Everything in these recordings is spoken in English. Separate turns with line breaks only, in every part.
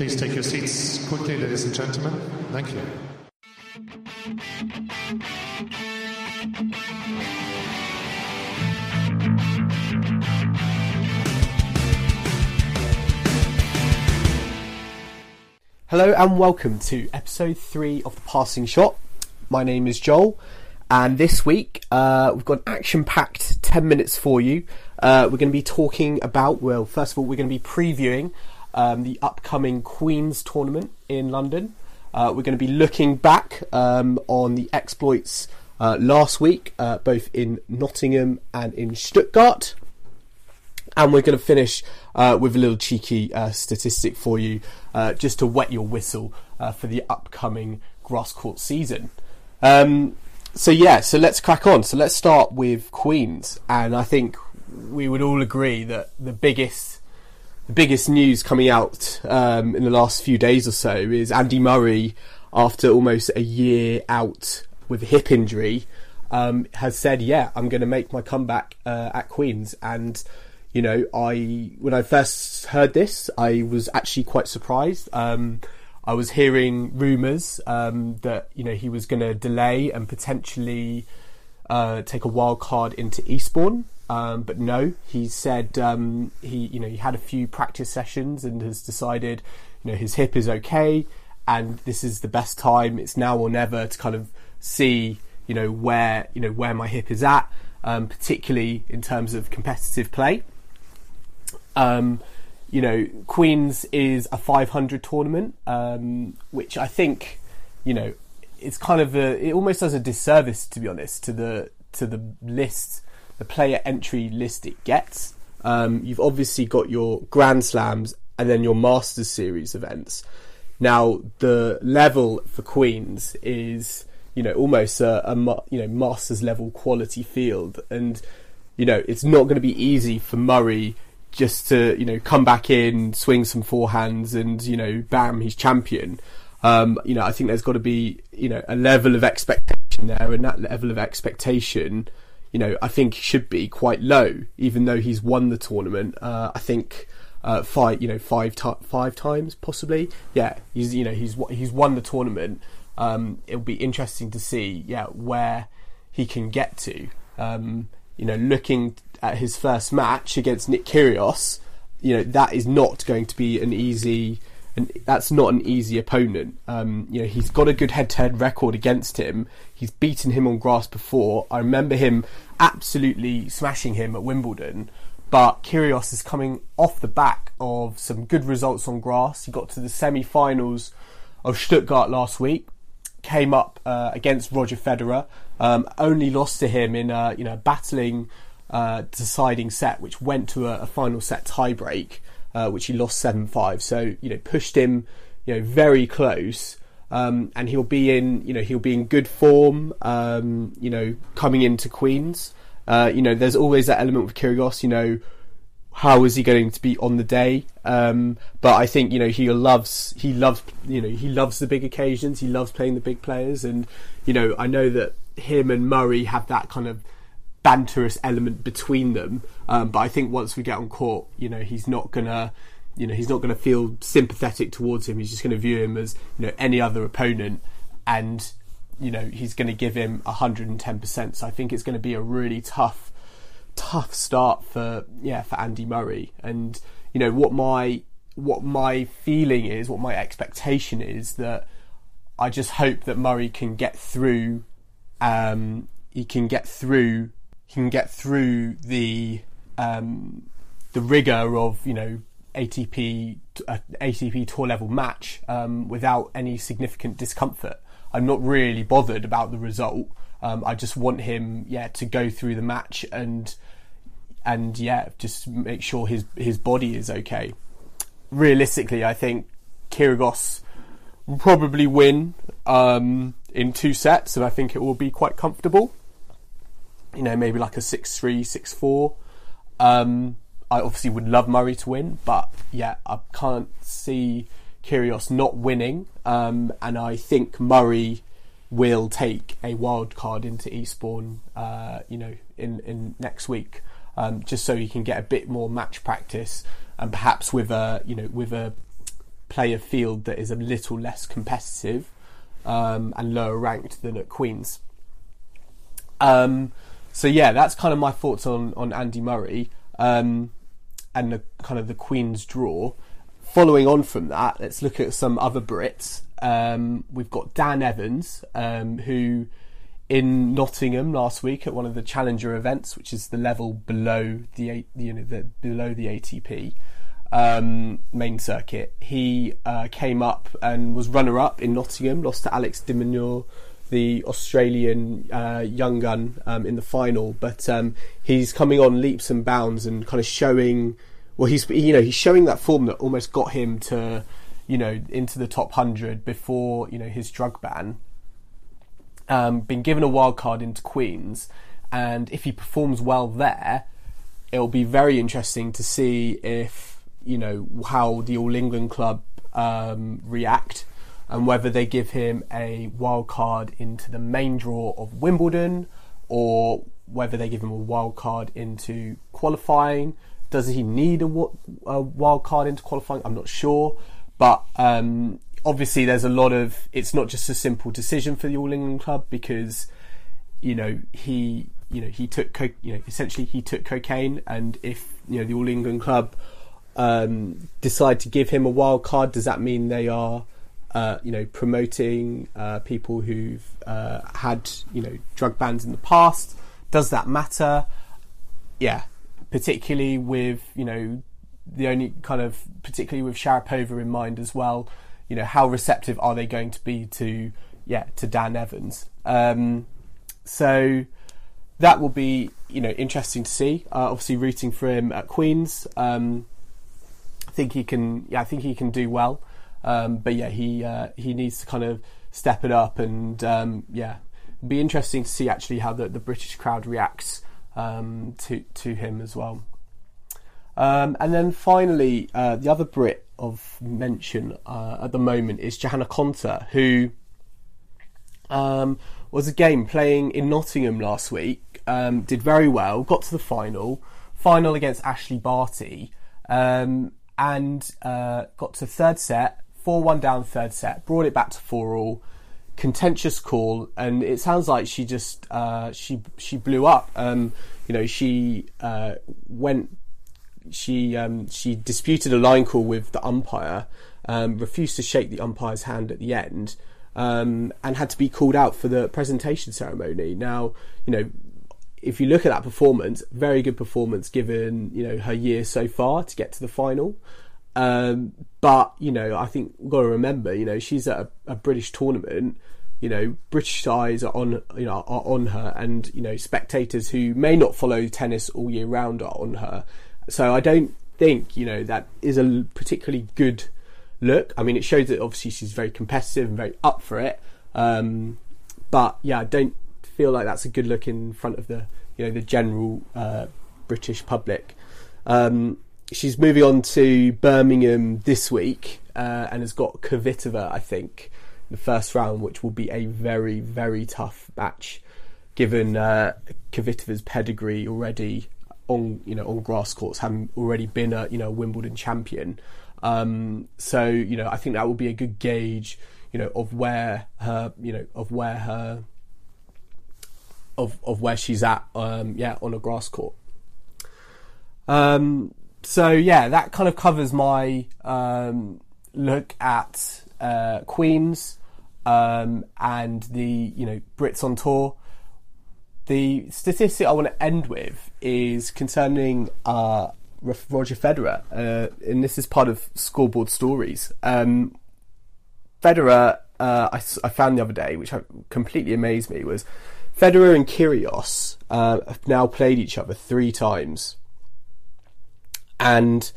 Please take your seats quickly, ladies and gentlemen. Thank you.
Hello and welcome to episode three of the Passing Shot. My name is Joel, and this week uh, we've got an action-packed ten minutes for you. Uh, we're going to be talking about well, first of all, we're going to be previewing um, the upcoming Queen's tournament in London. Uh, we're going to be looking back um, on the exploits uh, last week, uh, both in Nottingham and in Stuttgart. And we're going to finish uh, with a little cheeky uh, statistic for you, uh, just to wet your whistle for the upcoming grass court season. Um, so yeah, so let's crack on. So let's start with Queens, and I think we would all agree that the biggest, the biggest news coming out um, in the last few days or so is Andy Murray, after almost a year out with a hip injury, um, has said, "Yeah, I'm going to make my comeback uh, at Queens." And you know, I when I first heard this, I was actually quite surprised. Um, I was hearing rumours um, that you know he was going to delay and potentially uh, take a wild card into Eastbourne, um, but no, he said um, he you know he had a few practice sessions and has decided you know his hip is okay and this is the best time. It's now or never to kind of see you know where you know where my hip is at, um, particularly in terms of competitive play. Um, you know, Queens is a 500 tournament, um, which I think, you know, it's kind of a, it almost does a disservice, to be honest, to the to the list, the player entry list it gets. Um, you've obviously got your Grand Slams and then your Masters Series events. Now, the level for Queens is, you know, almost a, a you know Masters level quality field, and you know it's not going to be easy for Murray just to you know come back in, swing some forehands, and you know, bam, he's champion. Um, you know, I think there's got to be you know a level of expectation there, and that level of expectation, you know, I think should be quite low, even though he's won the tournament. Uh, I think. Uh, five, you know, five ti- five times possibly. Yeah, he's you know he's he's won the tournament. Um, it'll be interesting to see, yeah, where he can get to. Um, you know, looking at his first match against Nick Kyrgios, you know that is not going to be an easy, and that's not an easy opponent. Um, you know he's got a good head-to-head record against him. He's beaten him on grass before. I remember him absolutely smashing him at Wimbledon. But Kyrgios is coming off the back of some good results on grass. He got to the semi-finals of Stuttgart last week, came up uh, against Roger Federer, um, only lost to him in a, you know battling uh, deciding set, which went to a, a final set tiebreak, uh, which he lost seven five. So you know pushed him, you know, very close. Um, and he'll be in, you know, he'll be in good form. Um, you know, coming into Queens. Uh, you know, there's always that element with Kyrgios. You know, how is he going to be on the day? Um, but I think you know he loves he loves you know he loves the big occasions. He loves playing the big players, and you know I know that him and Murray have that kind of banterous element between them. Um, but I think once we get on court, you know, he's not gonna, you know, he's not gonna feel sympathetic towards him. He's just gonna view him as, you know, any other opponent, and you know, he's gonna give him hundred and ten percent. So I think it's gonna be a really tough, tough start for yeah for Andy Murray. And you know what my what my feeling is, what my expectation is that I just hope that Murray can get through. Um, he can get through he can get through the um, the rigor of you know ATP uh, ATP tour level match um, without any significant discomfort. I'm not really bothered about the result. Um, I just want him, yeah, to go through the match and and yeah, just make sure his his body is okay. realistically, I think Kyrgios will probably win um, in two sets, and I think it will be quite comfortable. You know, maybe like a 6 3, 6 4. Um, I obviously would love Murray to win, but yeah, I can't see Kyrgios not winning. Um, and I think Murray will take a wild card into Eastbourne, uh, you know, in, in next week, um, just so he can get a bit more match practice and perhaps with a, you know, with a player field that is a little less competitive um, and lower ranked than at Queens. Um, so yeah, that's kind of my thoughts on on Andy Murray um, and the kind of the Queen's draw. Following on from that, let's look at some other Brits. Um, we've got Dan Evans, um, who in Nottingham last week at one of the Challenger events, which is the level below the you know the below the ATP um, main circuit. He uh, came up and was runner up in Nottingham, lost to Alex de Minaur, the Australian uh, young gun, um, in the final. But um, he's coming on leaps and bounds and kind of showing. Well, he's you know he's showing that form that almost got him to you know into the top hundred before you know his drug ban. Um, been given a wild card into Queens, and if he performs well there, it'll be very interesting to see if you know how the All England club um, react and whether they give him a wild card into the main draw of Wimbledon or whether they give him a wild card into qualifying. Does he need a, a wild card into qualifying? I'm not sure, but um, obviously there's a lot of. It's not just a simple decision for the All England club because you know he you know he took co- you know essentially he took cocaine, and if you know the All England club um, decide to give him a wild card, does that mean they are, uh, you know, promoting uh, people who've uh, had, you know, drug bans in the past? Does that matter? Yeah, particularly with, you know, the only kind of, particularly with Sharapova in mind as well. You know, how receptive are they going to be to, yeah, to Dan Evans? Um, so that will be, you know, interesting to see. Uh, obviously, rooting for him at Queens. Um, think he can. Yeah, I think he can do well. Um, but yeah, he uh, he needs to kind of step it up, and um, yeah, be interesting to see actually how the, the British crowd reacts um, to to him as well. Um, and then finally, uh, the other Brit of mention uh, at the moment is Johanna Konta, who um, was again playing in Nottingham last week. Um, did very well, got to the final, final against Ashley Barty. And uh, got to third set, 4 1 down third set, brought it back to 4 all. Contentious call, and it sounds like she just uh, she she blew up. Um, you know, she uh, went, she um, she disputed a line call with the umpire, um, refused to shake the umpire's hand at the end, um, and had to be called out for the presentation ceremony. Now, you know, if you look at that performance, very good performance given you know her year so far to get to the final. Um, but you know, I think we've got to remember, you know, she's at a, a, British tournament. You know, British eyes are on you know are on her, and you know, spectators who may not follow tennis all year round are on her. So I don't think you know that is a particularly good look. I mean, it shows that obviously she's very competitive and very up for it. Um, but yeah, I don't feel like that's a good look in front of the you know the general uh, British public. Um, she's moving on to Birmingham this week uh, and has got Kvitova, I think, the first round, which will be a very very tough match, given uh, Kvitova's pedigree already on you know on grass courts, having already been a you know Wimbledon champion. Um, so you know I think that will be a good gauge you know of where her you know of where her of of where she's at, um, yeah, on a grass court. Um, so yeah, that kind of covers my um, look at uh, Queens um, and the you know Brits on tour. The statistic I want to end with is concerning uh, Roger Federer, uh, and this is part of Scoreboard Stories. Um, Federer, uh, I, I, found the other day, which completely amazed me, was Federer and Kyrgios uh, have now played each other three times, and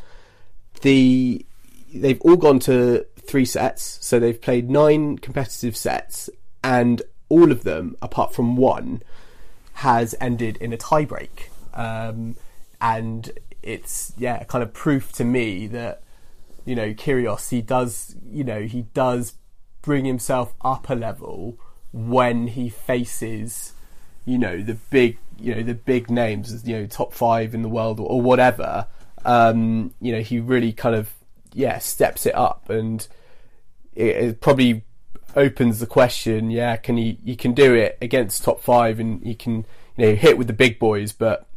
the they've all gone to three sets, so they've played nine competitive sets, and all of them, apart from one, has ended in a tiebreak. Um, and it's yeah, kind of proof to me that you know Kyrgios he does you know he does bring himself up a level when he faces you know the big you know the big names you know top five in the world or, or whatever um, you know he really kind of yeah steps it up and it, it, probably opens the question yeah can he he can do it against top five and he can you know hit with the big boys but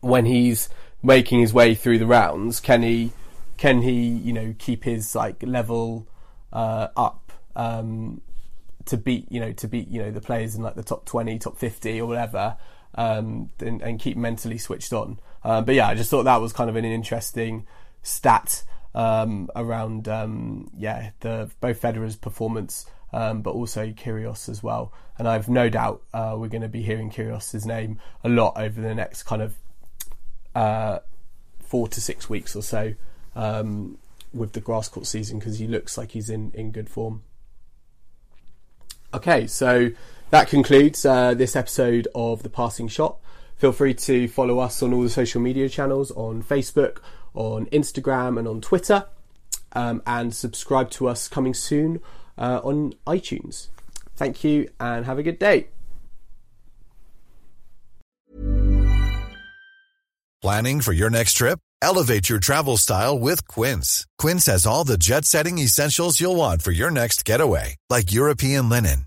when he's making his way through the rounds can he can he you know keep his like level uh, up um, to beat you know to beat you know the players in like the top 20 top 50 or whatever um, and, and, keep mentally switched on um, but yeah I just thought that was kind of an interesting stat um, around um, yeah the both Federer's performance um, but also Kyrgios as well and I've no doubt uh, we're going to be hearing Kyrgios's name a lot over the next kind of uh, four to six weeks or so um, with the grass court season because he looks like he's in, in good form. Okay, so that concludes uh, this episode of The Passing Shot. Feel free to follow us on all the social media channels on Facebook, on Instagram, and on Twitter. Um, and subscribe to us coming soon uh, on iTunes. Thank you and have a good day.
Planning for your next trip? Elevate your travel style with Quince. Quince has all the jet setting essentials you'll want for your next getaway, like European linen,